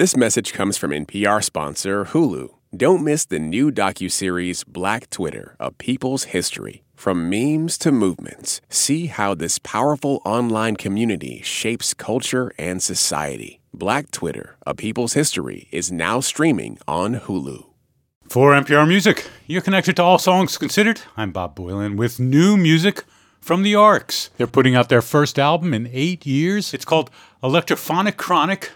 This message comes from NPR sponsor Hulu. Don't miss the new docuseries Black Twitter, A People's History. From memes to movements, see how this powerful online community shapes culture and society. Black Twitter, A People's History is now streaming on Hulu. For NPR Music, you're connected to All Songs Considered. I'm Bob Boilen with new music from the Arcs. They're putting out their first album in eight years. It's called Electrophonic Chronic.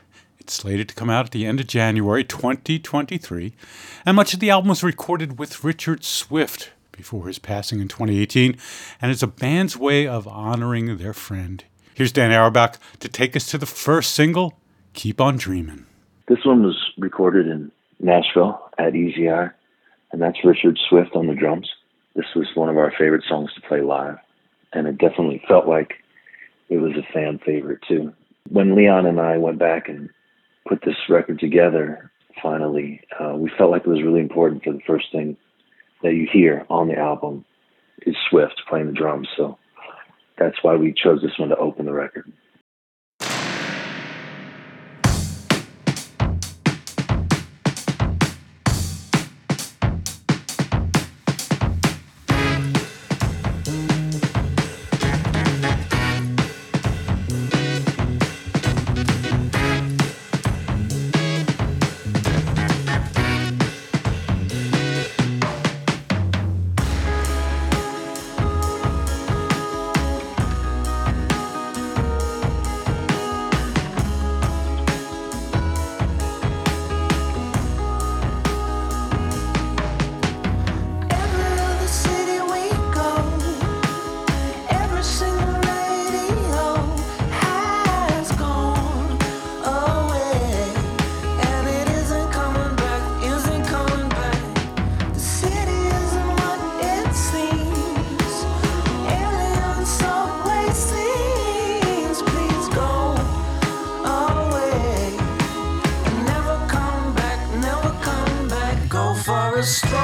It's slated to come out at the end of January 2023. And much of the album was recorded with Richard Swift before his passing in 2018. And it's a band's way of honoring their friend. Here's Dan Auerbach to take us to the first single, Keep On Dreamin'. This one was recorded in Nashville at Eye, and that's Richard Swift on the drums. This was one of our favorite songs to play live, and it definitely felt like it was a fan favorite too. When Leon and I went back and put this record together, finally, uh, we felt like it was really important for the first thing that you hear on the album is Swift playing the drums. So that's why we chose this one to open the record. stone.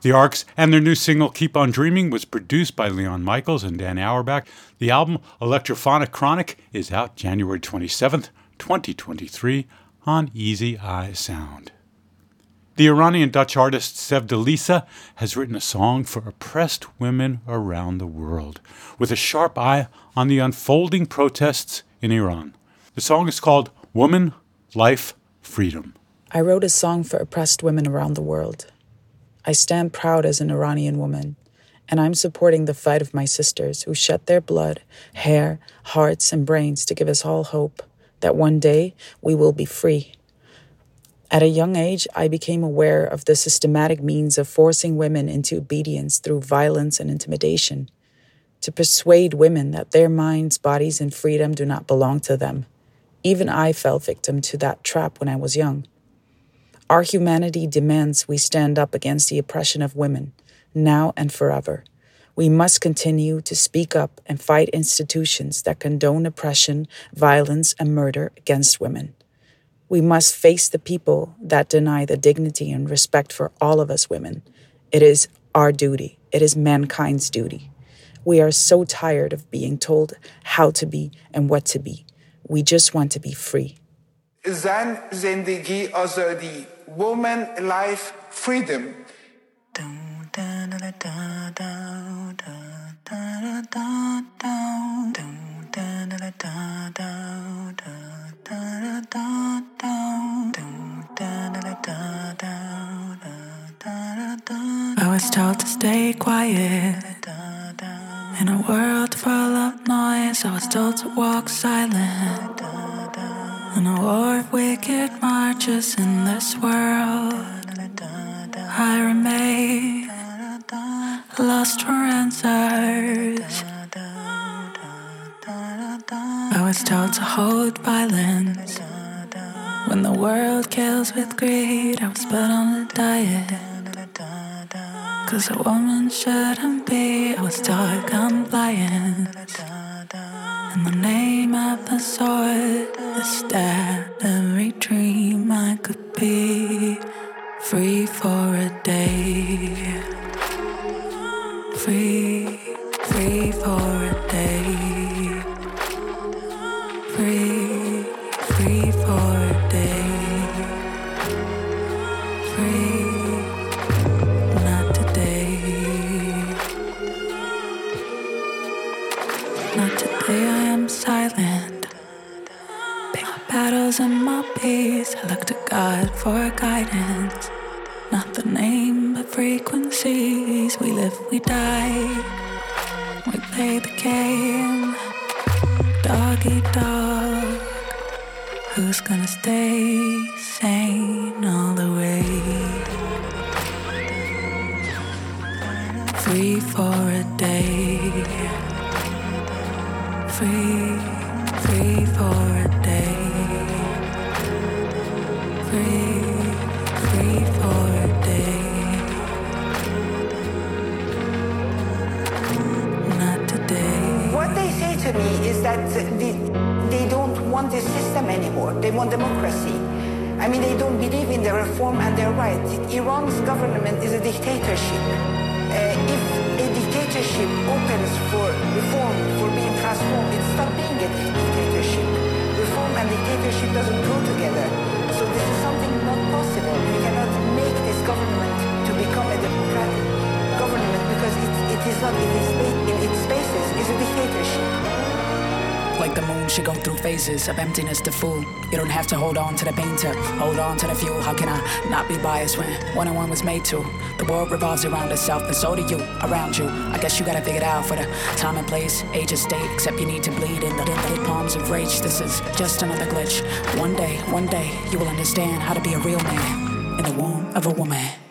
The Arcs and their new single Keep On Dreaming was produced by Leon Michels and Dan Auerbach. The album Electrophonic Chronic is out January 27th, 2023 on Easy Eye Sound. The Iranian Dutch artist Sevdaliza has written a song for oppressed women around the world, with a sharp eye on the unfolding protests in Iran. The song is called Woman, Life, Freedom. I wrote a song for oppressed women around the world. I stand proud as an Iranian woman, and I'm supporting the fight of my sisters who shed their blood, hair, hearts, and brains to give us all hope that one day we will be free. At a young age, I became aware of the systematic means of forcing women into obedience through violence and intimidation, to persuade women that their minds, bodies, and freedom do not belong to them. Even I fell victim to that trap when I was young. Our humanity demands we stand up against the oppression of women, now and forever. We must continue to speak up and fight institutions that condone oppression, violence, and murder against women. We must face the people that deny the dignity and respect for all of us women. It is our duty, it is mankind's duty. We are so tired of being told how to be and what to be. We just want to be free. زن زندگی آزادی woman, life, freedom. I was told to stay quiet. In a world full of noise, I was told to walk silent. In a war of wicked marches in this world, I remain lost for answers. I was told to hold violence. When the world kills with greed, I was put on a diet. Cause a woman shouldn't be, I was taught compliance. In the name of the sword, I stab every dream I could be free for a day. Free, free for a day. Peace. I look to God for guidance. Not the name, but frequencies. We live, we die. We play the game. Doggy dog. Who's gonna stay sane all the way? Free for a day. Free, free for a day. They want democracy. I mean, they don't believe in the reform and their rights. Iran's government is a dictatorship. Uh, if a dictatorship opens for reform, for being transformed, it's not being a dictatorship. Reform and dictatorship doesn't go together. So this is something not possible. We cannot make this government to become a democratic government because it, it is not in its, in its spaces. It's a dictatorship. Like the moon should go through phases of emptiness to full. You don't have to hold on to the painter, hold on to the fuel. How can I not be biased when one on one was made to? The world revolves around itself, and so do you, around you. I guess you gotta figure it out for the time and place, age and state. Except you need to bleed in the, in the palms of rage. This is just another glitch. One day, one day, you will understand how to be a real man in the womb of a woman.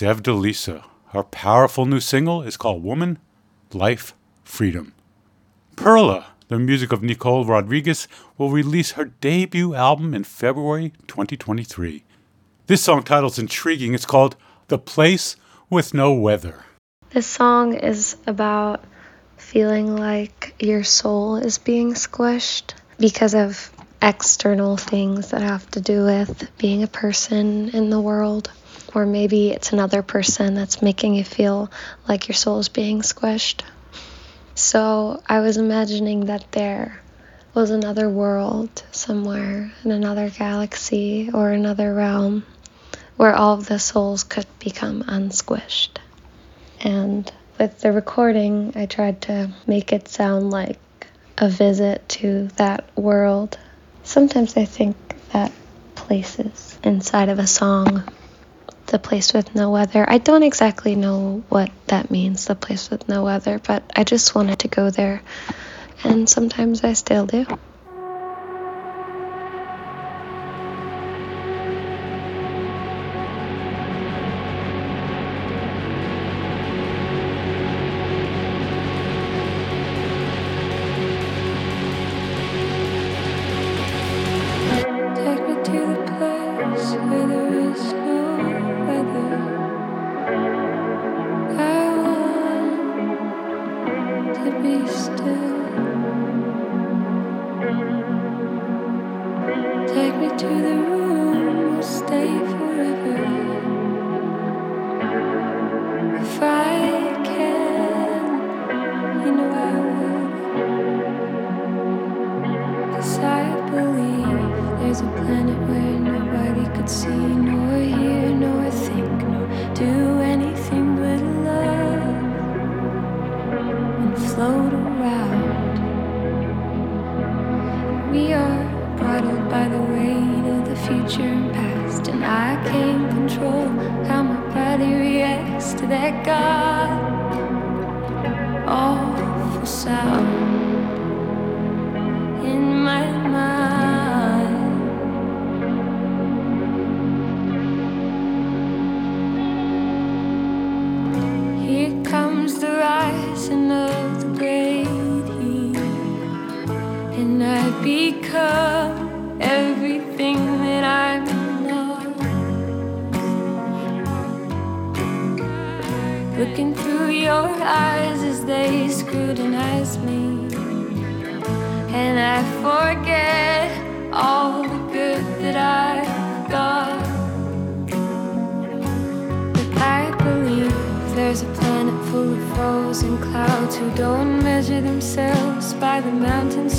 Sevdaliza. Her powerful new single is called Woman, Life, Freedom. Pearla, the music of Nicole Rodriguez, will release her debut album in February 2023. This song title's intriguing. It's called The Place with No Weather. This song is about feeling like your soul is being squished because of external things that have to do with being a person in the world. Or maybe it's another person that's making you feel like your soul is being squished. So I was imagining that there was another world somewhere in another galaxy or another realm where all of the souls could become unsquished. And with the recording, I tried to make it sound like a visit to that world. Sometimes I think that places inside of a song, the place with no weather, I don't exactly know what that means, the place with no weather, but I just wanted to go there. And sometimes I still do.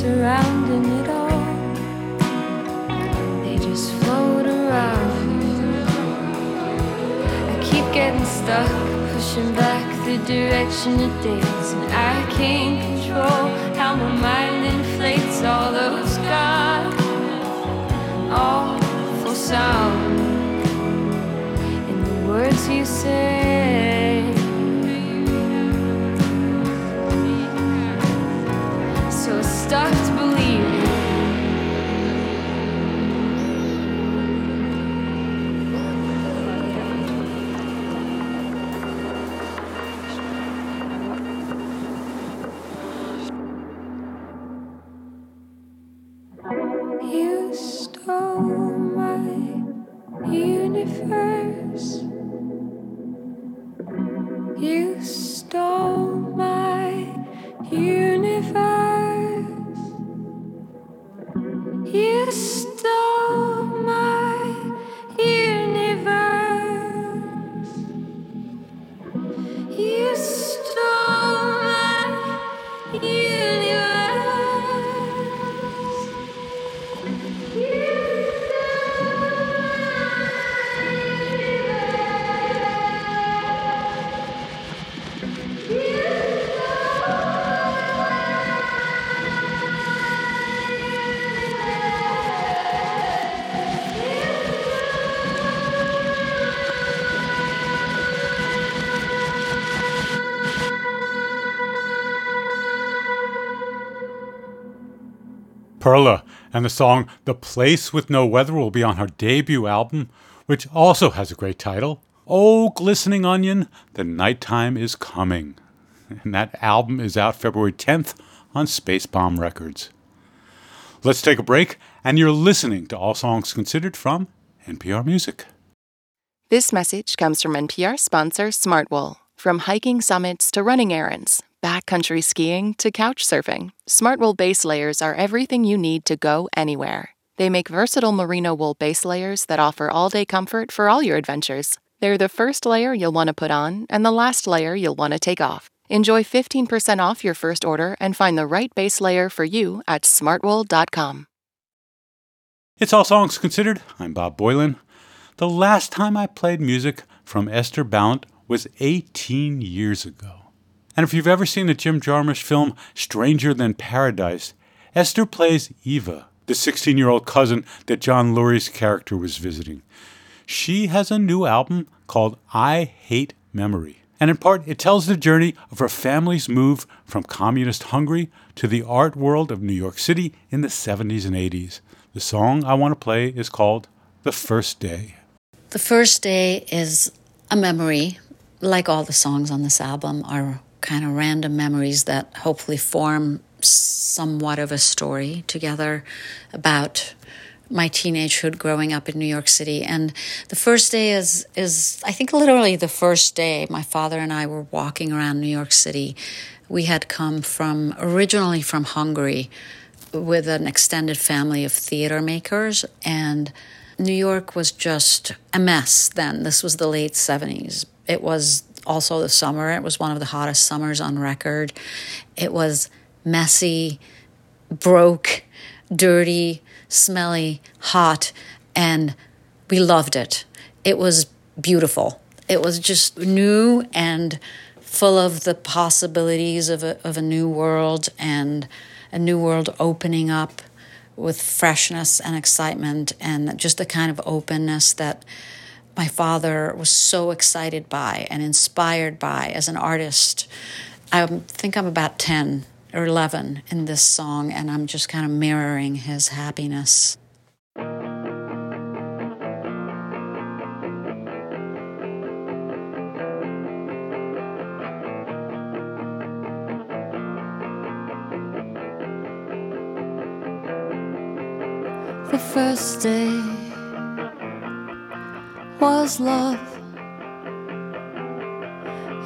surrounding it all. They just float around. I keep getting stuck, pushing back the direction it takes, and I can't control how my mind inflates all those god awful sounds in the words you say. stuck Pearla, and the song The Place with No Weather will be on her debut album, which also has a great title Oh, glistening onion, the nighttime is coming. And that album is out February 10th on Spacebomb Records. Let's take a break, and you're listening to All Songs Considered from NPR Music. This message comes from NPR sponsor Smartwool. From hiking summits to running errands, backcountry skiing to couch surfing, Smartwool base layers are everything you need to go anywhere. They make versatile merino wool base layers that offer all day comfort for all your adventures. They're the first layer you'll want to put on and the last layer you'll want to take off. Enjoy 15% off your first order and find the right base layer for you at smartwool.com. It's All Songs Considered. I'm Bob Boilen. The last time I played music from Eszter Balint was 18 years ago. And if you've ever seen the Jim Jarmusch film Stranger Than Paradise, Eszter plays Eva, the 16 year old cousin that John Lurie's character was visiting. She has a new album called I Hate Memory. And in part, it tells the journey of her family's move from communist Hungary to the art world of New York City in the 70s and 80s. The song I want to play is called The First Day. The First Day is a memory, like all the songs on this album, are kind of random memories that hopefully form somewhat of a story together about my teenagehood growing up in New York City. And the first day is is I think literally the first day my father and I were walking around New York City. We had come from originally from Hungary with an extended family of theater makers and New York was just a mess then. This was the late 70s. It was also the summer. It was one of the hottest summers on record. It was messy, broke, dirty, smelly, hot, and we loved it. It was beautiful. It was just new and full of the possibilities of a, of a new world and a new world opening up with freshness and excitement and just the kind of openness that my father was so excited by and inspired by as an artist. I think I'm about 10 or 11 in this song, and I'm just kind of mirroring his happiness. The first day was love.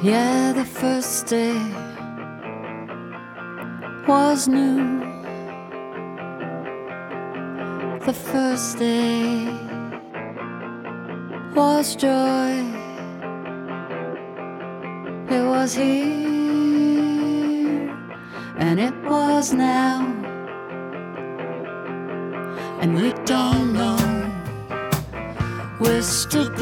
Yeah, the first day was new. The first day was joy. It was here and it was now. And we don't we're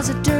was a dirty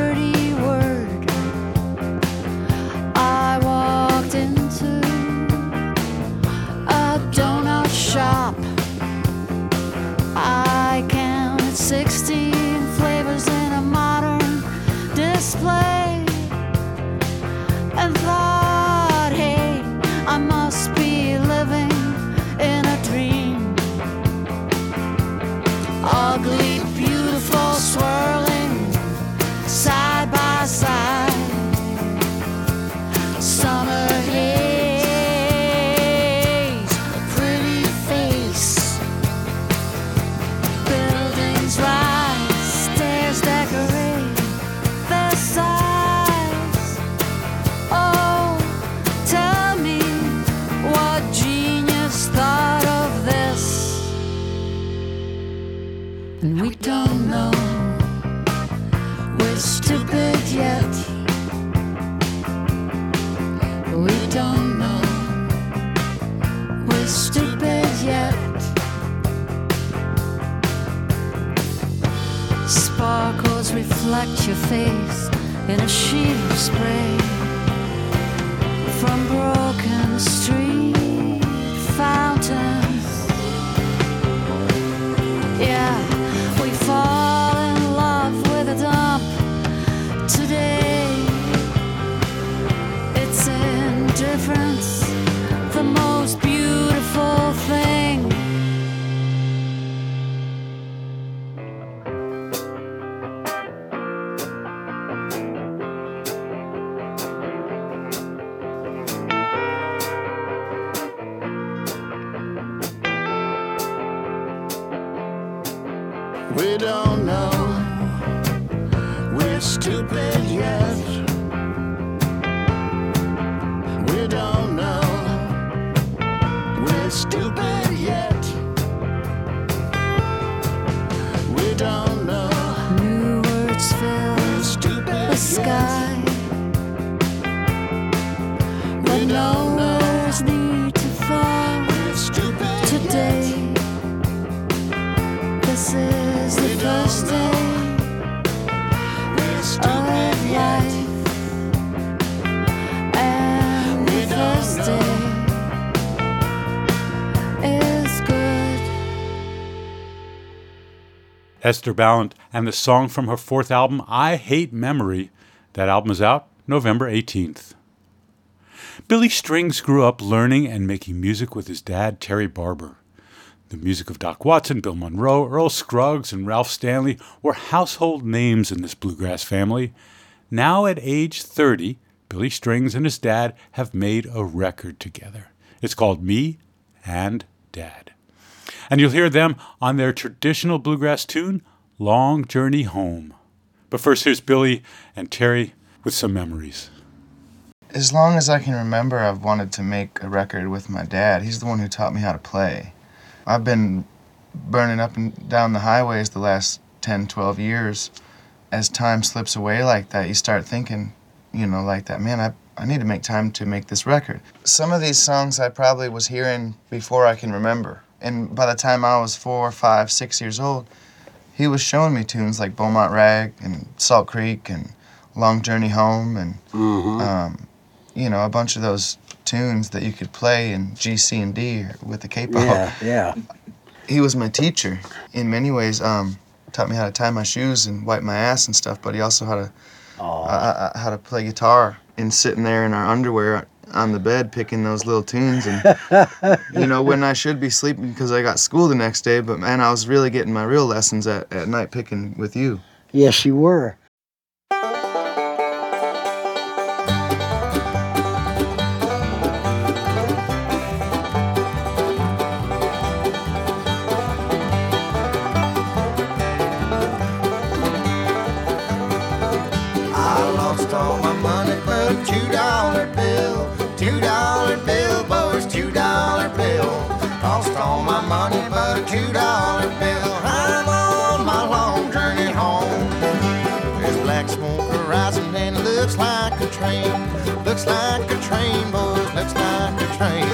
yet. Sparkles reflect your face in a sheet of spray from broken street fountains. Yeah, we fall in love with a dump today. It's indifference, We Eszter Balint and the song from her fourth album, I Hate Memory. That album is out November 18th. Billy Strings grew up learning and making music with his dad, Terry Barber. The music of Doc Watson, Bill Monroe, Earl Scruggs, and Ralph Stanley were household names in this bluegrass family. Now, at age 30, Billy Strings and his dad have made a record together. It's called Me and Dad. And you'll hear them on their traditional bluegrass tune, Long Journey Home. But first, here's Billy and Terry with some memories. As long as I can remember, I've wanted to make a record with my dad. He's the one who taught me how to play. I've been burning up and down the highways the last 10, 12 years. As time slips away like that, you start thinking, you know, like that, man, I, I need to make time to make this record. Some of these songs I probably was hearing before I can remember. And by the time I was four, five, six years old, he was showing me tunes like Beaumont Rag and Salt Creek and Long Journey Home and um, you know, a bunch of those tunes that you could play in G, C, and D with the capo. Yeah, yeah. He was my teacher in many ways. Um, taught me how to tie my shoes and wipe my ass and stuff. But he also how to uh, how to play guitar and sitting there in our underwear on the bed picking those little tunes and you know when I should be sleeping because I got school the next day. But man, I was really getting my real lessons at, at night picking with you. Yes, you were. Money but a two dollar bill. I'm on my long journey home. There's black smoke rising and it looks like a train. Looks like a train, boys, looks like a train.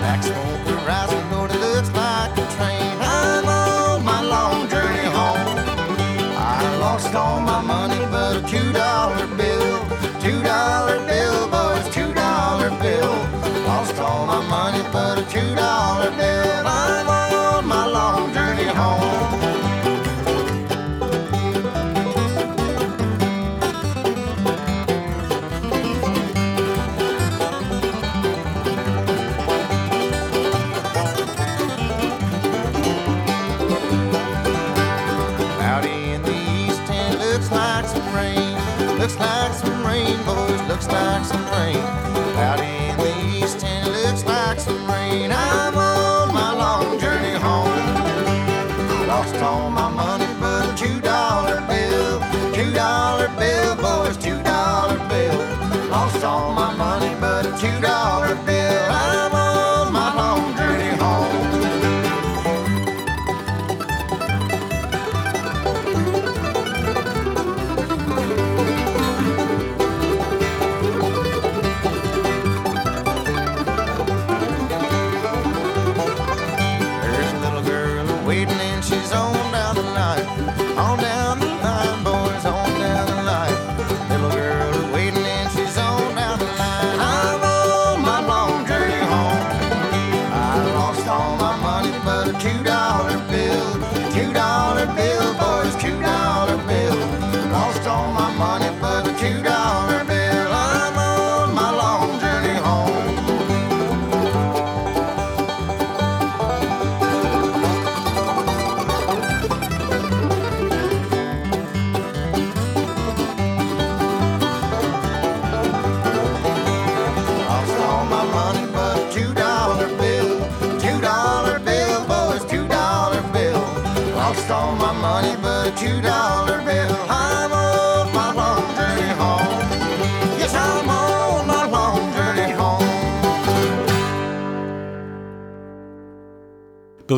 Black smoke rising, Lord, it looks like a train. I'm on my long journey home. I lost all my money but a two dollar bill. Two dollar bill, boys, two dollar bill. Lost all my money but a two dollar rain. Looks like some rain, boys, looks like some rain. Cloudy in the east and looks like some rain. I'm on my long journey home. Lost all my money but a two dollar bill. Two dollar bill, boys, two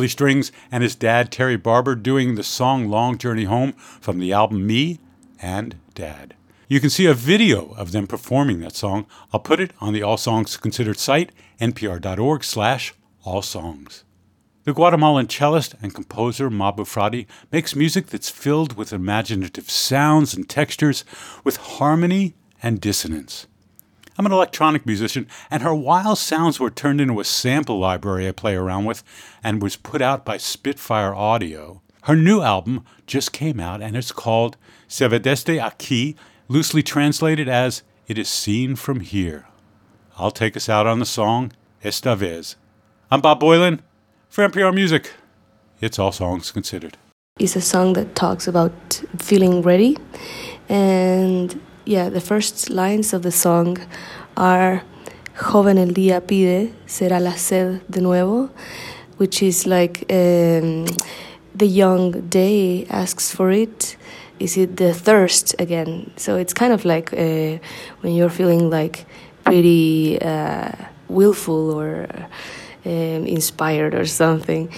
Billy Strings and his dad, Terry Barber, doing the song Long Journey Home from the album Me and Dad. You can see a video of them performing that song. I'll put it on the All Songs Considered site, npr.org slash all songs. The Guatemalan cellist and composer Mabe Fratti makes music that's filled with imaginative sounds and textures, with harmony and dissonance. I'm an electronic musician, and her wild sounds were turned into a sample library I play around with and was put out by Spitfire Audio. Her new album just came out, and it's called Se ve desde aquí, loosely translated as It is Seen from Here. I'll take us out on the song Esta vez. I'm Bob Boilen for NPR Music. It's All Songs Considered. It's a song that talks about feeling ready. And yeah, the first lines of the song are Joven el día pide, será la sed de nuevo, which is like um, the young day asks for it. Is it the thirst again? So it's kind of like uh, when you're feeling like pretty uh, willful or um, inspired or something.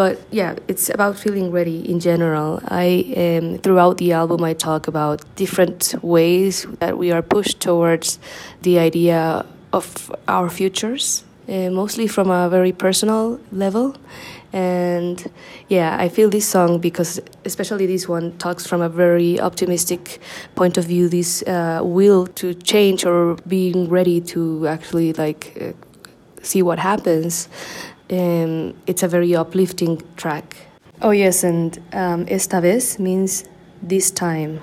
But yeah, it's about feeling ready in general. I um, throughout the album I talk about different ways that we are pushed towards the idea of our futures, uh, mostly from a very personal level. And yeah, I feel this song because, especially this one, talks from a very optimistic point of view. This uh, will to change or being ready to actually like uh, see what happens. Um, it's a very uplifting track. Oh yes, and um, esta vez means this time.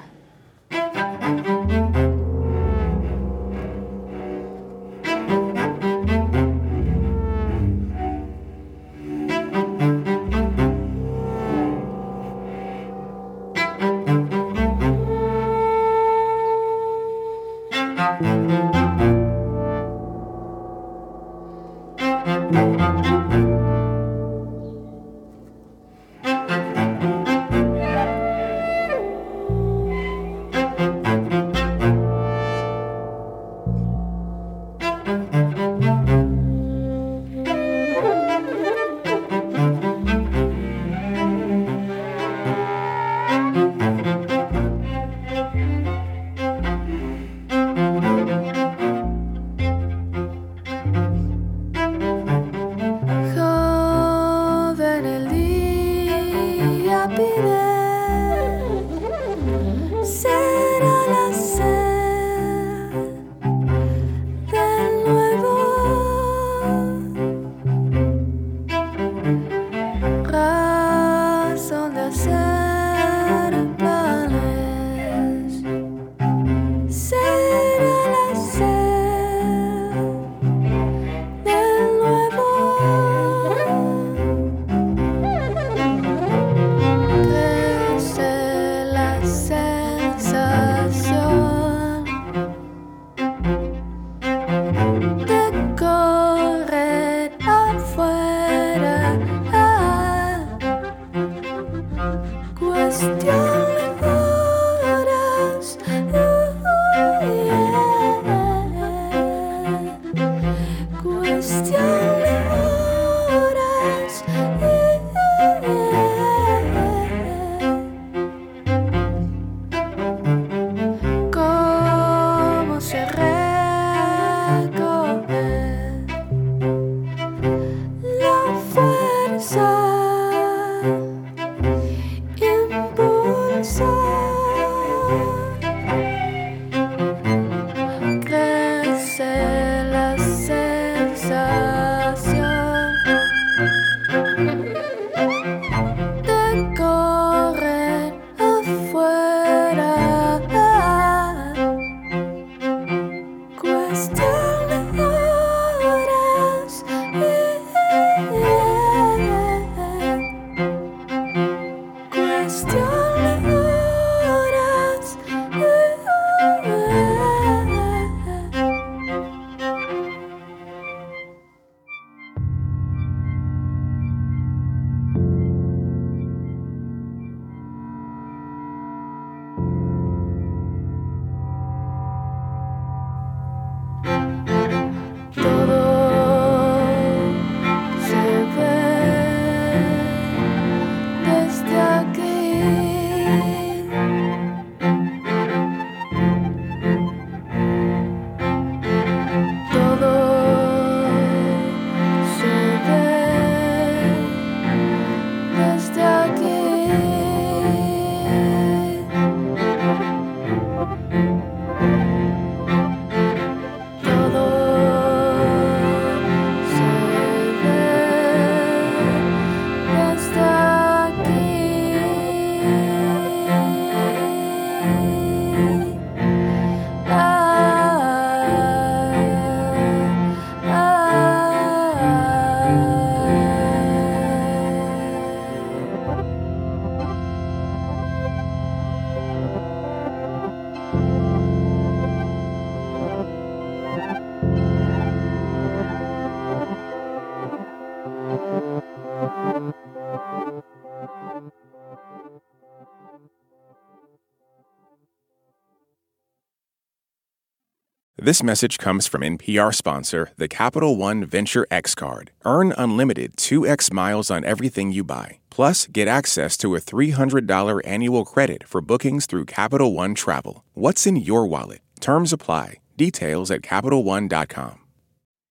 This message comes from NPR sponsor, the Capital One Venture X Card. Earn unlimited 2x miles on everything you buy. Plus, get access to a $300 annual credit for bookings through Capital One Travel. What's in your wallet? Terms apply. Details at CapitalOne.com.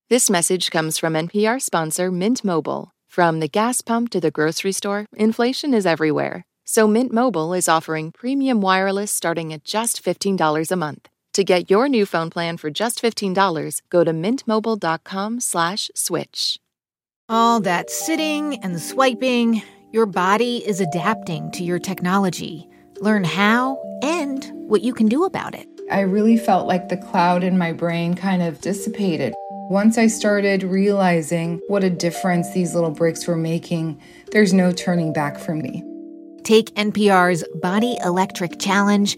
This message comes from NPR sponsor Mint Mobile. From the gas pump to the grocery store, inflation is everywhere. So Mint Mobile is offering premium wireless starting at just $15 a month. To get your new phone plan for just $15, go to mintmobile.com slash switch. All that sitting and swiping, your body is adapting to your technology. Learn how and what you can do about it. I really felt like the cloud in my brain kind of dissipated. Once I started realizing what a difference these little breaks were making, there's no turning back for me. Take NPR's Body Electric Challenge.